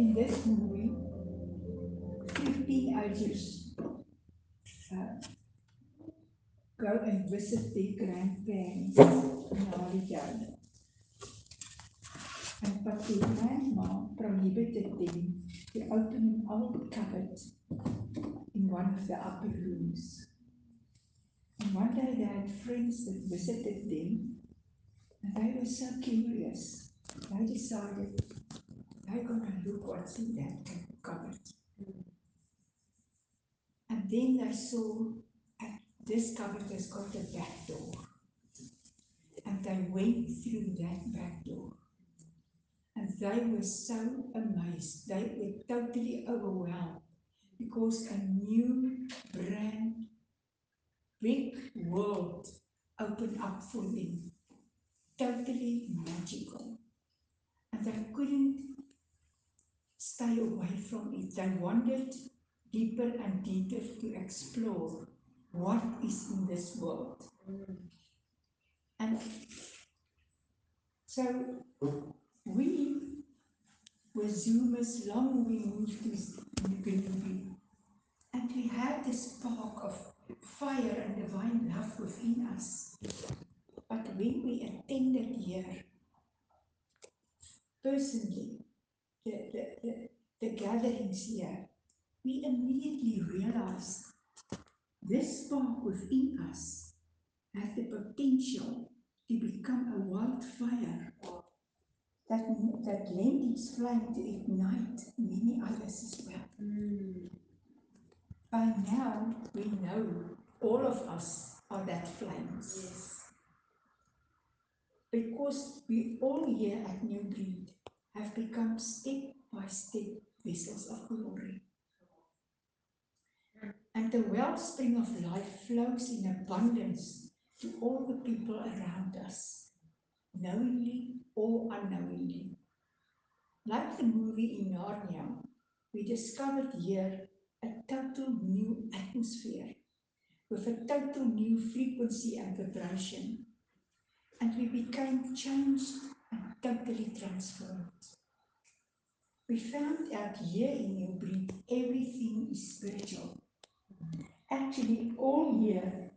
in this movie, three teenagers uh, go and visit their grandparents in holiday. The grandma prohibited them to open an old cupboard in one of the upper rooms. And one day they had friends that visited them, and they were so curious. They decided they're gonna look what's in that cu- cupboard. And then they saw that this cupboard has got a back door. And they went through that back door. They were so amazed. They were totally overwhelmed because a new, brand, big world opened up for them. Totally magical. And they couldn't stay away from it. They wandered deeper and deeper to explore what is in this world. And so we were Zoomers long we moved to Nugget and we had this spark of fire and divine love within us. But when we attended here, personally, the, the, the, the gatherings here, we immediately realized this spark within us has the potential to become a wildfire that, that lent its flame to ignite many others as well. Mm. By now, we know all of us are that flames. Yes. Because we all here at New Breed have become step by step vessels of glory. And the wellspring of life flows in abundance to all the people around us, knowingly or unknowingly. Like the movie in Narnia, we discovered here a total new atmosphere with a total new frequency and vibration and we became changed and totally transformed. We found out here in New Breed everything is spiritual. Actually, all here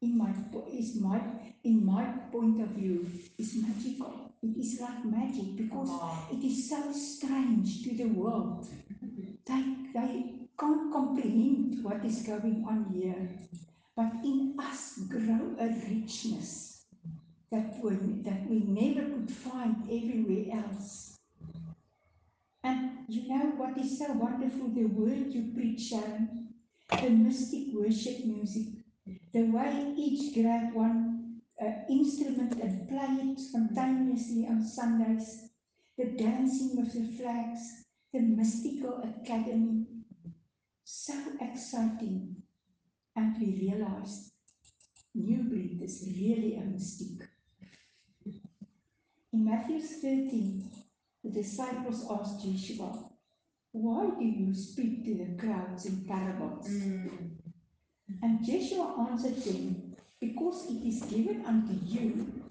in my is my in my point of view is magical. It is like magic because Wow. it is so strange to the world. They, they can't comprehend what is going on here. But in us grow a richness that we, that we never could find everywhere else. And you know what is so wonderful? The word you preach, Sharon, the mystic worship music, the way each grab one uh, instrument and play it spontaneously on Sundays, the dancing with the flags, the mystical academy, so exciting. And we realized New Breed is really a mystic. In Matthew 13, the disciples asked Yeshua, Why do you speak to the crowds in parables? Mm. And Joshua answered them, Because it is given unto you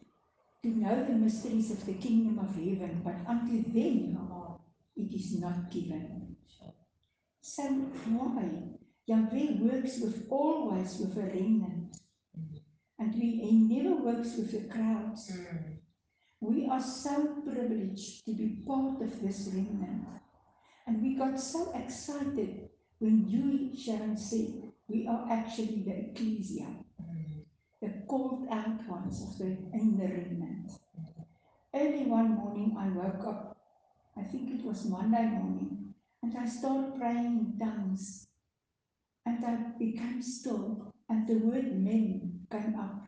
to know the mysteries of the kingdom of heaven, but unto them it is not given. So why? Yahweh works with always with a remnant. And we, he never works with the crowds. We are so privileged to be part of this remnant. And we got so excited when you, Sharon, said we are actually the ecclesia. The cold out ones of the in the remnant. Early one morning I woke up, I think it was Monday morning, and I started praying in tongues. And I became still, and the word mem came up.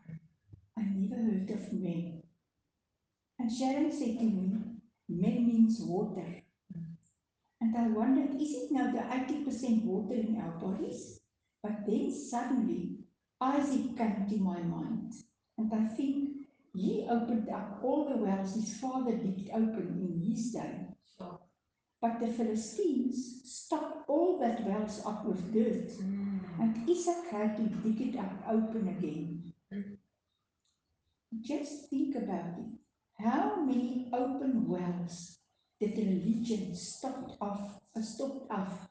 I never heard of mem. And Sharon said to me, mem means water. And I wondered, is it now the 80% water in our bodies? But then suddenly, Isaac came to my mind. And I think he opened up all the wells his father dipped open in his day. Sure. But the Philistines stopped all that wells up with dirt, Mm. and Isaac had to dig it up open again. Mm. Just think about it. How many open wells did the religion stopped off, uh, stopped off,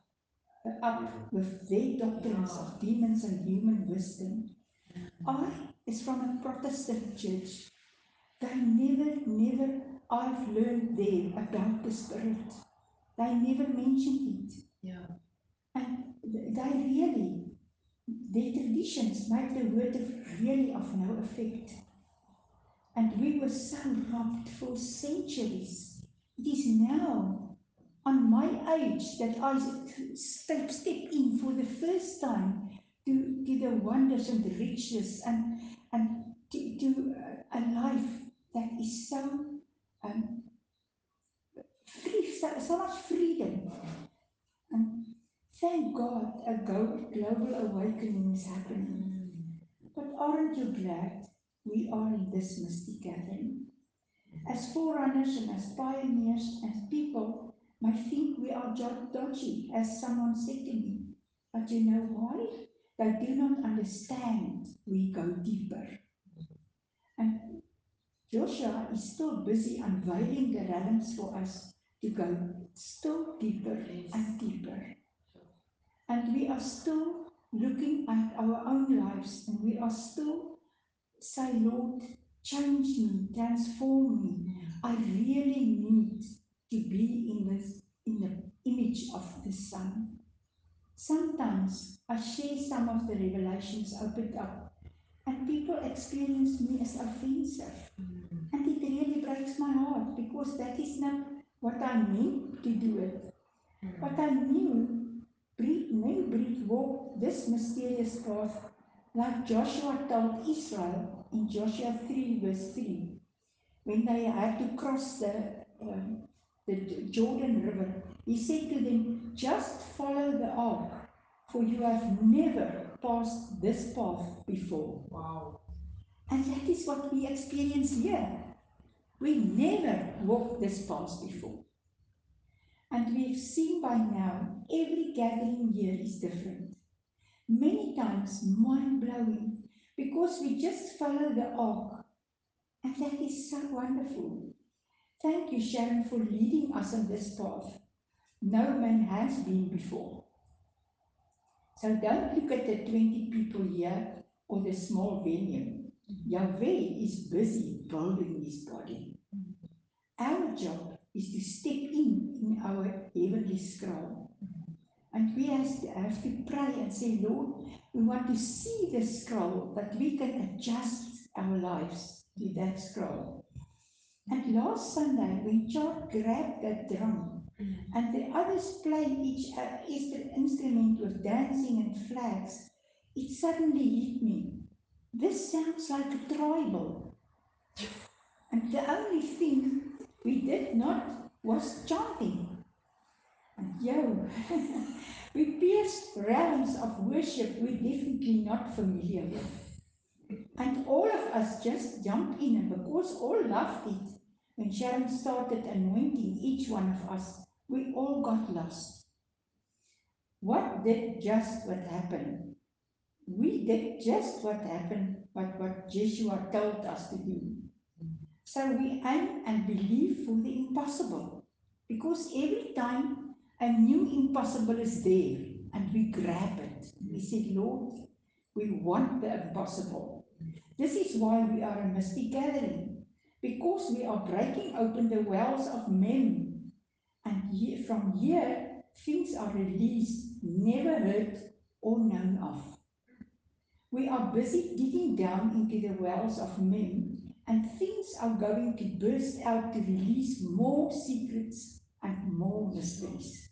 up mm-hmm. with their doctrines of demons and human wisdom? I is from a Protestant church. They never, never, I've learned there about the Spirit. They never mentioned it. Yeah. And they really, their traditions make the word of really of no effect. And we were so robbed for centuries. It is now, on my age, that I step, step in for the first time to, to the wonders and the riches and, and to, to a, a life that is so um, free, so, so much freedom. And thank God a global awakening is happening. But aren't you glad we are in this mystic gathering? As forerunners and as pioneers and people might think we are dodgy, as someone said to me. But you know why? They do not understand we go deeper. And Joshua is still busy unveiling the realms for us to go still deeper and deeper. And we are still looking at our own lives and we are still say, Lord, change me, transform me. I really need to be in this in the image of the Son. Sometimes I share some of the revelations opened up, and people experience me as offensive. Mm. And it really breaks my heart because that is not what I meant to do it. But I New Breed, New Breed walk this mysterious path like Joshua told Israel in Joshua 3 verse 3 when they had to cross the, um, the Jordan River. He said to them, just follow the ark for you have never passed this path before. Wow. And that is what we experience here. We never walked this path before. And we've seen by now every gathering here is different. Many times mind blowing because we just follow the ark. And that is so wonderful. Thank you, Sharon, for leading us on this path. No man has been before. So don't look at the 20 people here or the small venue. Yahweh is busy building his body. Our job is to step in in our heavenly scroll. And we has to, have to pray and say, Lord, we want to see the scroll that we can adjust our lives to that scroll. And last Sunday, when Chart grabbed that drum and the others played each uh, instru- instrument with dancing and flags, it suddenly hit me. This sounds like a tribal. And the only thing we did not was chanting. And yo, we pierced realms of worship we're definitely not familiar with. And all of us just jumped in, and because all loved it, when Sharon started anointing each one of us, we all got lost. What did just what happened? We did just what happened, but what Joshua told us to do. So we aim and believe for the impossible. Because every time a new impossible is there and we grab it, we say, Lord, we want the impossible. This is why we are a mystic gathering. Because we are breaking open the wells of men. And here, from here, things are released, never heard or known of. We are busy digging down into the wells of men, and things are going to burst out to release more secrets and more mysteries.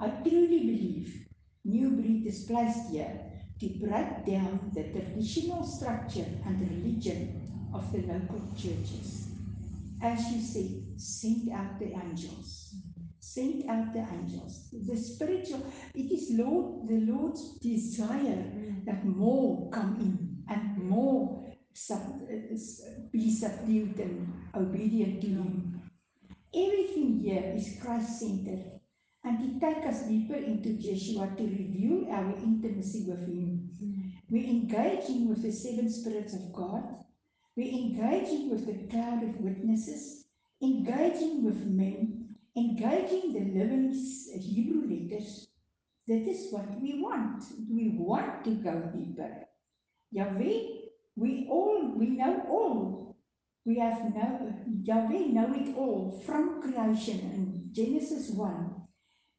I truly believe New Breed is placed here to break down the traditional structure and religion of the local churches. As you said, send out the angels. Send out the angels. The spiritual, it is Lord, the Lord's desire that more come in and more sub, uh, be subdued and obedient to Him. Everything here is Christ centered. And to take us deeper into Joshua to reveal our intimacy with Him. We're engaging with the seven spirits of God. We're engaging with the cloud of witnesses, engaging with men, engaging the living Hebrew letters. That is what we want. We want to go deeper. Yahweh, we all, we know all. We have know, Yahweh know it all from creation in Genesis 1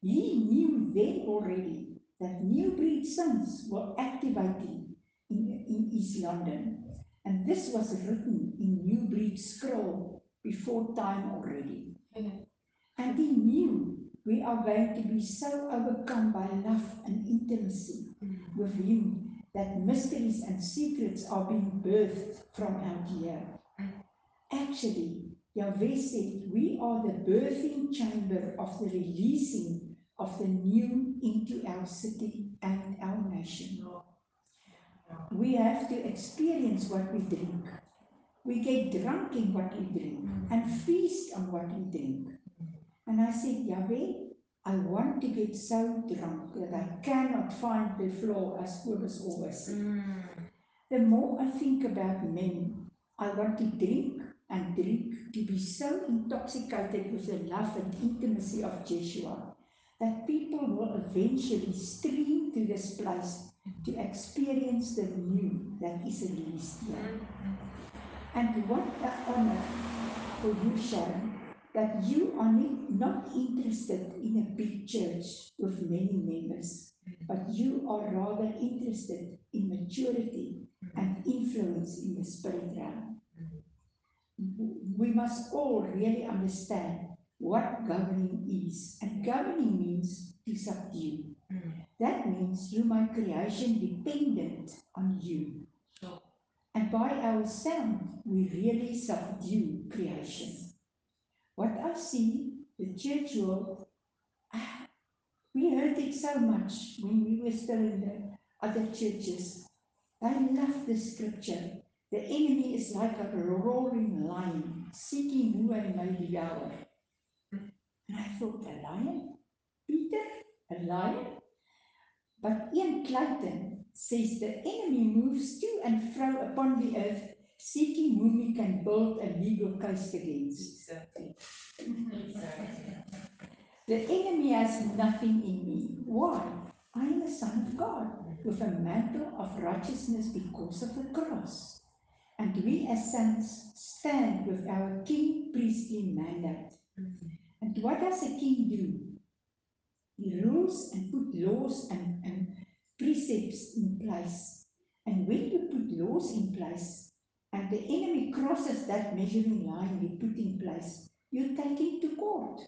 he knew then already that new breed sons were activating in, in East London. And this was written in new breed scroll before time already. And he knew we are going to be so overcome by love and intimacy with him that mysteries and secrets are being birthed from out here. Actually, Yahweh said, We are the birthing chamber of the releasing of the new into our city and our nation. We have to experience what we drink. We get drunk in what we drink and feast on what we drink. And I said, Yahweh, I want to get so drunk that I cannot find the floor, as Cobus always said. The more I think about mem, I want to drink and drink to be so intoxicated with the love and intimacy of Joshua that people will eventually stream to this place to experience the new that is released here. And what an honor for you, Sharon, that you are not interested in a big church with many members, but you are rather interested in maturity and influence in the spirit realm. We must all really understand what governing is. And governing means to subdue. Mm. That means you, my creation, dependent on you. And by ourselves, we really subdue creation. What I see, the church world, ah, we heard it so much when we were still in the other churches. I love the scripture. The enemy is like a roaring lion, seeking who he may devour. And I thought, a lion? Peter, a lion? But Ian Clayton says the enemy moves to and fro upon the earth, seeking whom he can build a legal case against. The enemy has nothing in me. Why? I am a son of God with a mantle of righteousness because of the cross. And we as saints stand with our king priestly mandate. What does a king do? He rules and put laws and, and precepts in place. And when you put laws in place and the enemy crosses that measuring line you put in place, you take him to court.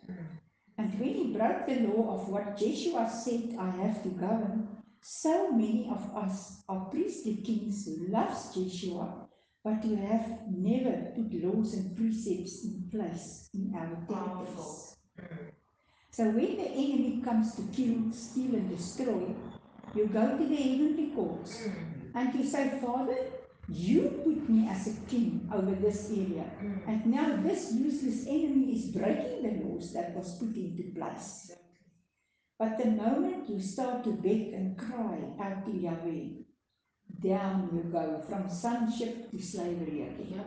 And when he broke the law of what Joshua said, I have to govern, so many of us are priestly kings who loves Joshua but we have never put laws and precepts in place in our territories. So when the enemy comes to kill, steal, and destroy, you go to the heavenly courts and you say, Father, you put me as a king over this area, and now this useless enemy is breaking the laws that was put into place. But the moment you start to beg and cry out to Yahweh, down you go from sonship to slavery again.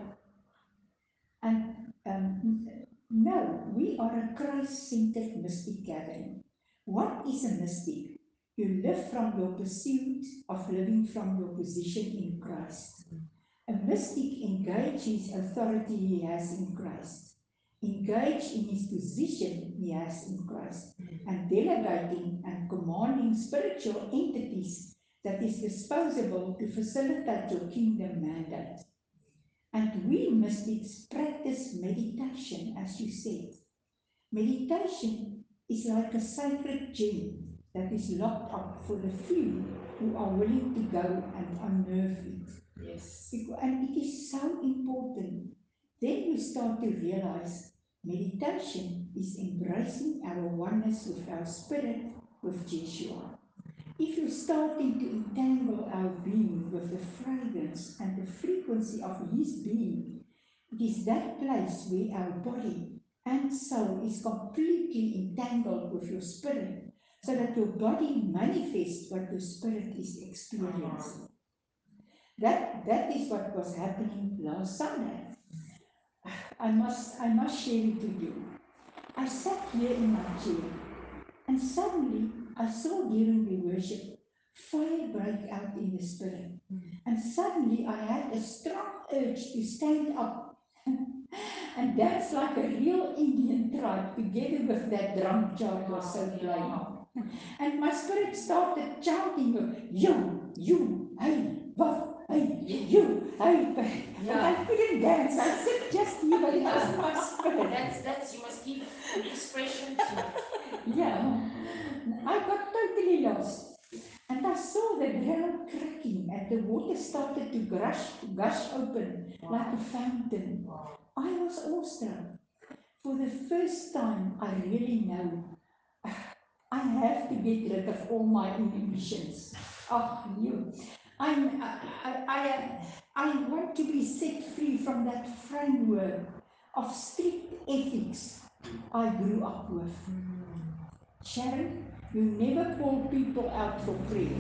And um, no, we are a Christ centered mystic gathering. What is a mystic? You live from your pursuit of living from your position in Christ. A mystic engages authority he has in Christ, engage in his position he has in Christ, and delegating and commanding spiritual entities that is disposable to facilitate your kingdom mandate. And we must practice meditation, as you said. Meditation is like a sacred gem that is locked up for the few who are willing to go and unnerve it. Yes. And it is so important. Then you start to realize meditation is embracing our oneness with our spirit, with Joshua. If you're starting to entangle our being with the fragrance and the frequency of His being, it is that place where our body and soul is completely entangled with your spirit so that your body manifests what your spirit is experiencing. That, that is what was happening last Sunday. I must, I must share it with you. I sat here in my chair and suddenly I saw during the worship fire break out in the spirit. And suddenly I had a strong urge to stand up and dance like a real Indian tribe together with that drum child was so playing. And my spirit started chanting, you, you, hey, buff, hey, you, hey. And I couldn't dance. I sit just here, but it was my spirit. That's that's you must give expression to it. Yeah, I got totally lost. And I saw the ground cracking and the water started to gush, gush open like a fountain. I was awestruck. For the first time, I really know I have to get rid of all my inhibitions. Oh, you. I'm, I, I, I, I want to be set free from that framework of strict ethics I grew up with. Sharon, you never call people out for prayer.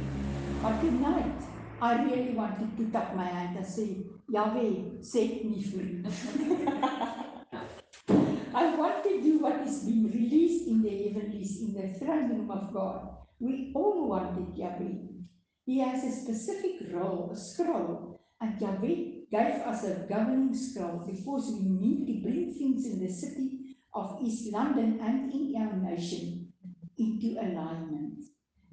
But tonight, I really wanted to tuck my hand and say, Yahweh, set me free. I want to do what is being released in the heavenlies, in the throne room of God. We all want it, Yahweh. He has a specific role, a scroll, and Yahweh gave us a governing scroll because we need to bring things in the city of East London and in our nation into alignment.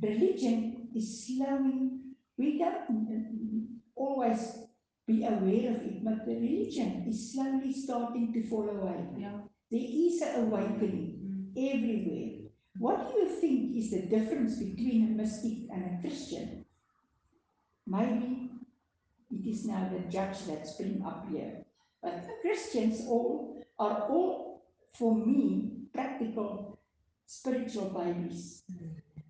Religion is slowing, we mm, always be aware of it, but the religion is slowly starting to fall away. Yeah. There is an awakening everywhere. What do you think is the difference between a mystic and a Christian? Maybe it is now the judge that's been up here. But Christians all are all, for me, practical spiritual babies.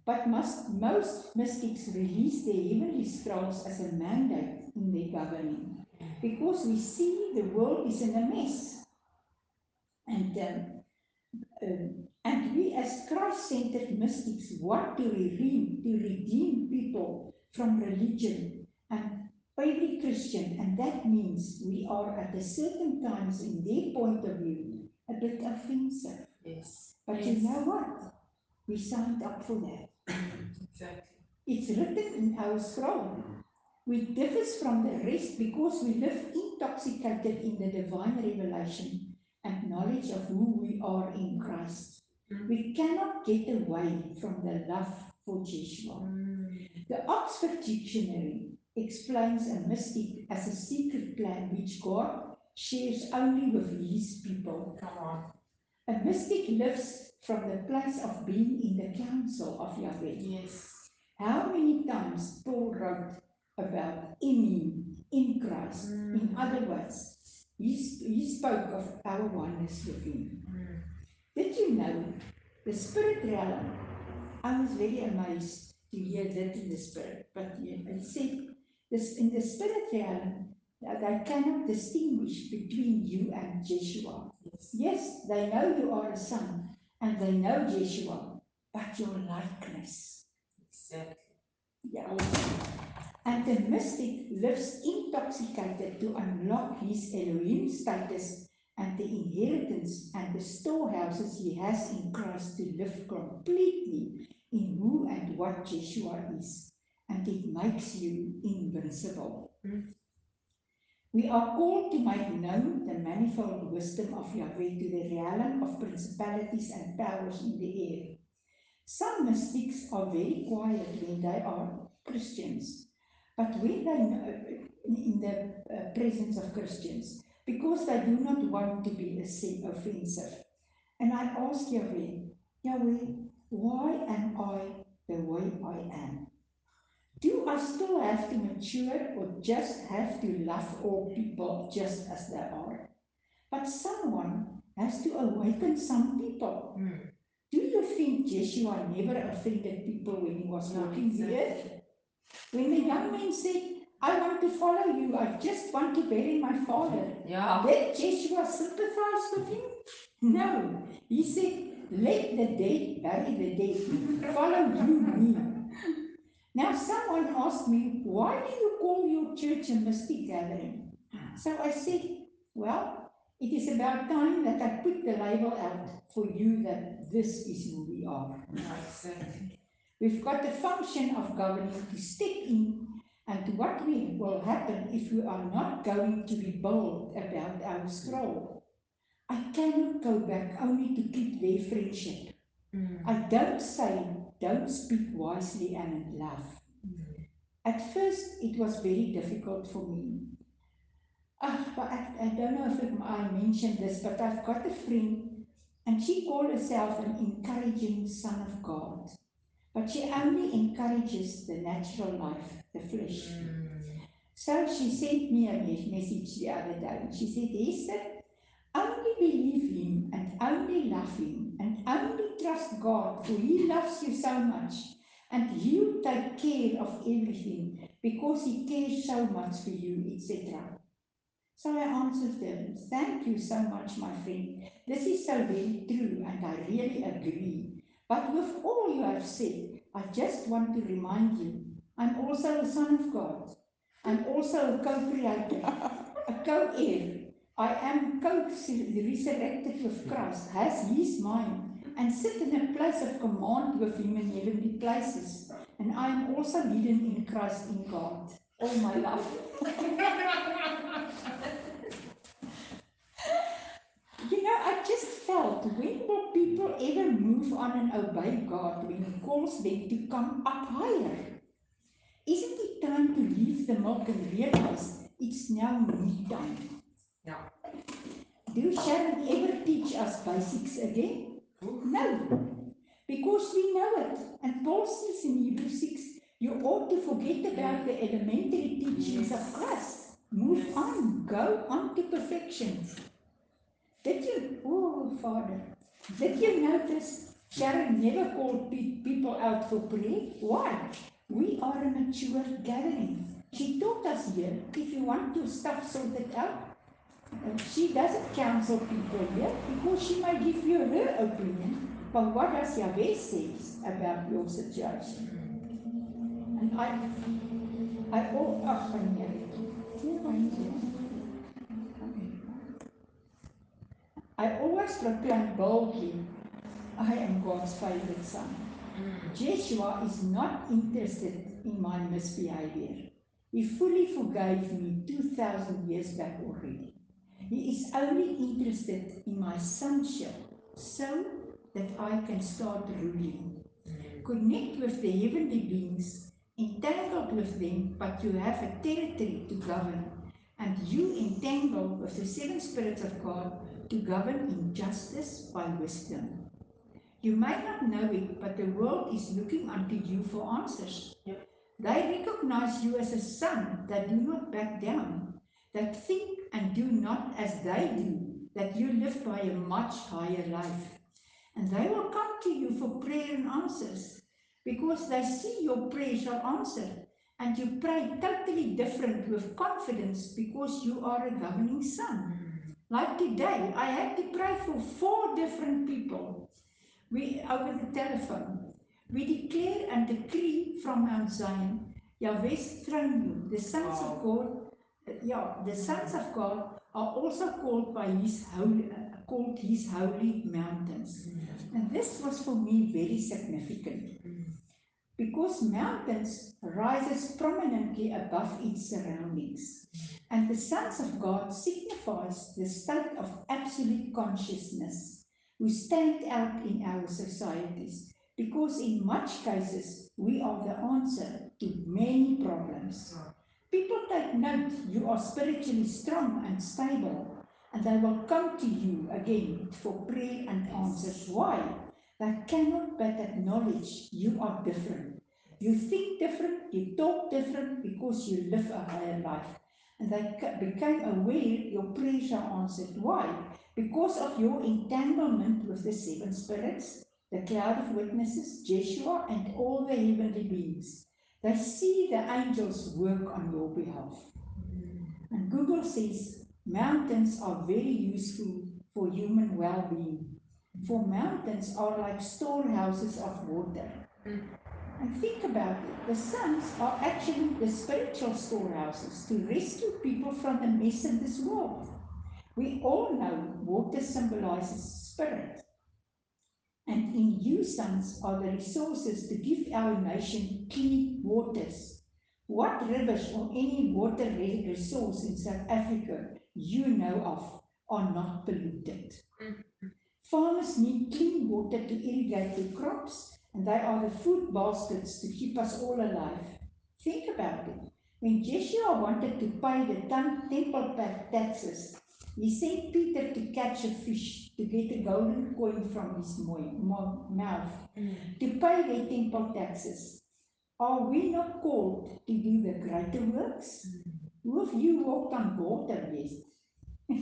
But must, most mystics release their heavenly scrolls as a mandate in their governing because we see the world is in a mess. And, um, um, and we, as Christ centered mystics, want to redeem, to redeem people from religion and every Christian. And that means we are at a certain times, in their point of view, a bit offensive. Yes. But yes. you know what? We signed up for that. Exactly. It's written in our scroll. We differ from the rest because we live intoxicated in the divine revelation and knowledge of who we are in Christ. Mm. We cannot get away from the love for Yeshua. The Oxford Dictionary explains a mystic as a secret plan which God shares only with his people. Come on. A mystic lives from the place of being in the council of Yahweh. Yes. How many times Paul wrote about in him, in Christ? In Mm. other words, he, he spoke of our oneness with him. Mm. Did you know the spirit realm? I was very amazed to hear that in the spirit, but he he said this in the spirit realm that they cannot distinguish between you and Jeshua. Yes. Yes, they know you are a son and they know Jeshua, but your likeness. Exactly. Yeah. And the mystic lives intoxicated to unlock his Elohim status and the inheritance and the storehouses he has in Christ to live completely in who and what Yeshua is. And it makes you invincible. Mm. We are called to make known the manifold wisdom of Yahweh to the realm of principalities and powers in the air. Some mystics are very quiet when they are Christians, but when they in the uh, presence of Christians, because they do not want to be offen- offensive. And I ask Yahweh, Yahweh, why am I the way I am? Do I still have to mature or just have to love all people just as they are? But someone has to awaken some people. Mm. Do you think Yeshua never offended people when he was No, walking the earth? When the young man said, I want to follow you, I just want to bury my father. Yeah. Did Yeshua sympathize with him? No, he said, let the dead bury the dead. Follow you me. Now, someone asked me, why do you call your church a mystic gathering? So I said, well, it is about time that I put the label out for you that this is who we are. We've got the function of governing to step in and what will happen if we are not going to be bold about our scroll. I cannot go back only to keep their friendship. Mm. I don't say, don't speak wisely and in love. At first, it was very difficult for me. Uh, but I, I don't know if I mentioned this, but I've got a friend, and she called herself an encouraging son of God. But she only encourages the natural life, the flesh. So she sent me a message the other day. She said, Esther, only believe him and only love him only trust God, for he loves you so much. And he'll take care of everything because he cares so much for you, etc. So I answered them, Thank you so much, my friend. This is so very true, and I really agree. But with all you have said, I just want to remind you I'm also a son of God. I'm also a co creator, a co heir. I am co resurrected with Christ, has his mind, and sit in a place of command with him in heavenly places. And I am also hidden in Christ in God all my life. You know, I just felt when will people ever move on and obey God when He calls them to come up higher? Isn't it time to leave the milk and realize it's now meat time? Yeah. Do Sharon ever teach us basics again? No. Because we know it. And Paul says in Hebrews 6, you ought to forget about the elementary teachings yes. of Christ. Move on. Go on to perfection. Did you, oh Father, did you notice Sharon never called pe people out for prayer? Why? We are a mature gathering. She taught us here, if you want your stuff sorted out, uh, she doesn't counsel people here because she might give you her opinion, but what does Yahweh says about your situation? And I, I, oh, oh, I, I always proclaim boldly, I am God's favorite son. Joshua is not interested in my misbehavior. He fully forgave me 2,000 years back already. He is only interested in my sonship so that I can start ruling. Connect with the heavenly beings, entangled with them, but you have a territory to govern. And you entangle with the seven spirits of God to govern in justice by wisdom. You may not know it, but the world is looking unto you for answers. Yep. They recognize you as a son that do not back down, that think and do not as they do, that you live by a much higher life. And they will come to you for prayer and answers because they see your prayers are answered and you pray totally different with confidence because you are a governing son. Like today, I had to pray for four different people we, over the telephone. We declare and decree from Mount Zion, Yahweh's throne room, the sons wow. of God, yeah, the sons of God are also called by his holy, uh, called his holy mountains. Mm. And this was for me very significant. Mm. Because mountains rises prominently above its surroundings. And the sons of God signifies the state of absolute consciousness who stand out in our societies because in much cases we are the answer to many problems. People take note you are spiritually strong and stable and they will come to you again for prayer and answers. Why? They cannot but acknowledge you are different. You think different, you talk different because you live a higher life and they became aware your prayers are answered. Why? Because of your entanglement with the seven spirits, the cloud of witnesses, Jeshua, and all the heavenly beings. They see the angels work on your behalf. And Google says mountains are very useful for human well being. For mountains are like storehouses of water. And think about it the sons are actually the spiritual storehouses to rescue people from the mess in this world. We all know water symbolizes spirit. And in you, sons, are the resources to give our nation clean waters. What rivers or any water resource in South Africa you know of are not polluted? Farmers need clean water to irrigate their crops, and they are the food baskets to keep us all alive. Think about it. When Joshua wanted to pay the temple taxes, he sent Peter to catch a fish to get a golden coin from his mouth hmm. to pay their temple taxes. Are we not called to do the greater works? Hmm. Who of you walked on water yet?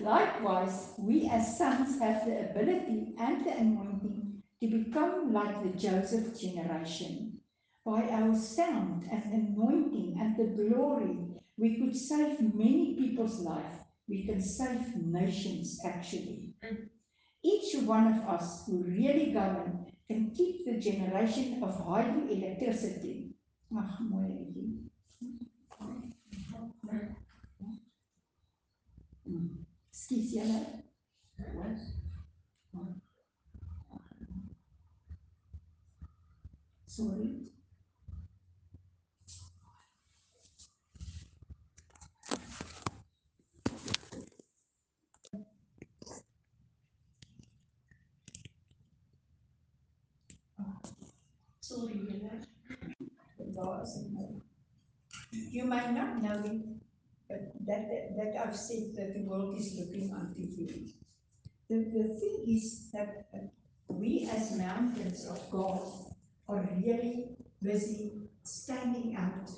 Likewise, we as sons have the ability and the anointing to become like the Joseph generation. By our sound and anointing and the glory, we could save many people's life. We can save nations, actually. Mm. Each one of us who really govern can keep the generation of hydroelectricity. Ach, mooi Excuse julle. Sorry, You might not know it, but that, that I've said that the world is looking unto you. The, the thing is that we as mountains of God are really busy standing out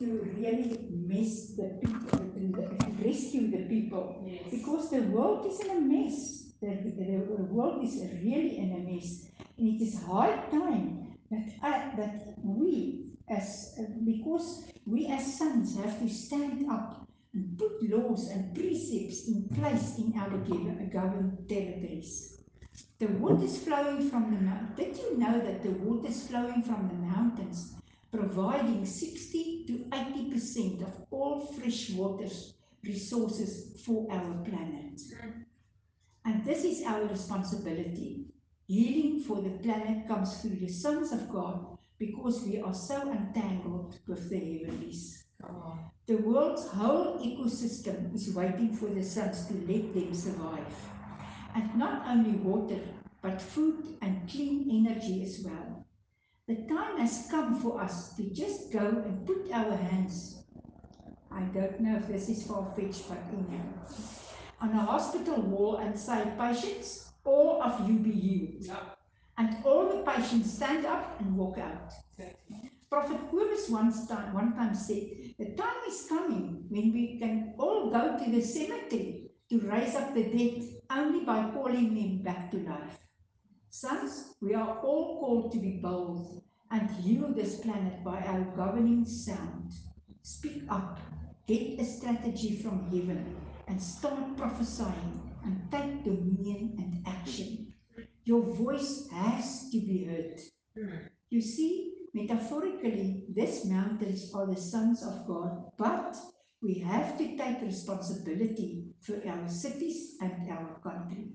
to really miss the people, to rescue the people. Yes. Because the world is in a mess. The, the, the world is really in a mess. And it is high time that, I, that we, as because we as sons have to stand up and put laws and precepts in place in our governed territories. The waters flowing from the mountains. Did you know that the waters flowing from the mountains providing 60 to 80% of all fresh water resources for our planet? And this is our responsibility. Healing for the planet comes through the sons of God because we are so entangled with the heavenlies. Oh. The world's whole ecosystem is waiting for the sons to let them survive. And not only water, but food and clean energy as well. The time has come for us to just go and put our hands, I don't know if this is far-fetched, but anyhow, on a hospital wall and say, patients, all of you be healed. And all the patients stand up and walk out. Prophet Kobus once time, one time said, the time is coming when we can all go to the cemetery to raise up the dead only by calling them back to life. Sons, we are all called to be bold and heal this planet by our governing sound. Speak up, get a strategy from heaven, and start prophesying and take dominion and action. Your voice has to be heard. Hmm. You see, metaphorically, these mountains are the sons of God, but we have to take responsibility for our cities and our country.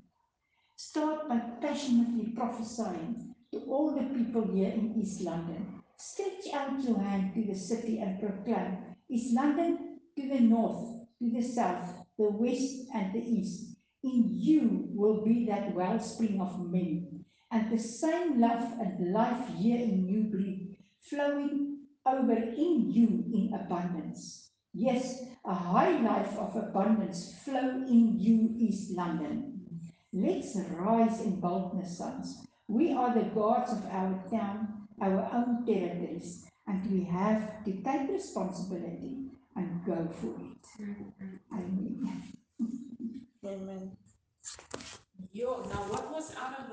Start by passionately prophesying to all the people here in East London. Stretch out your hand to the city and proclaim East London to the north, to the south, the west, and the east. In you will be that wellspring of men, and the same love and life here in Newbury flowing over in you in abundance. Yes, a high life of abundance flow in you, East London. Let's rise in boldness, sons. We are the gods of our town, our own territories, and we have to take responsibility and go for it. Amen. Amen. Yo, now what was of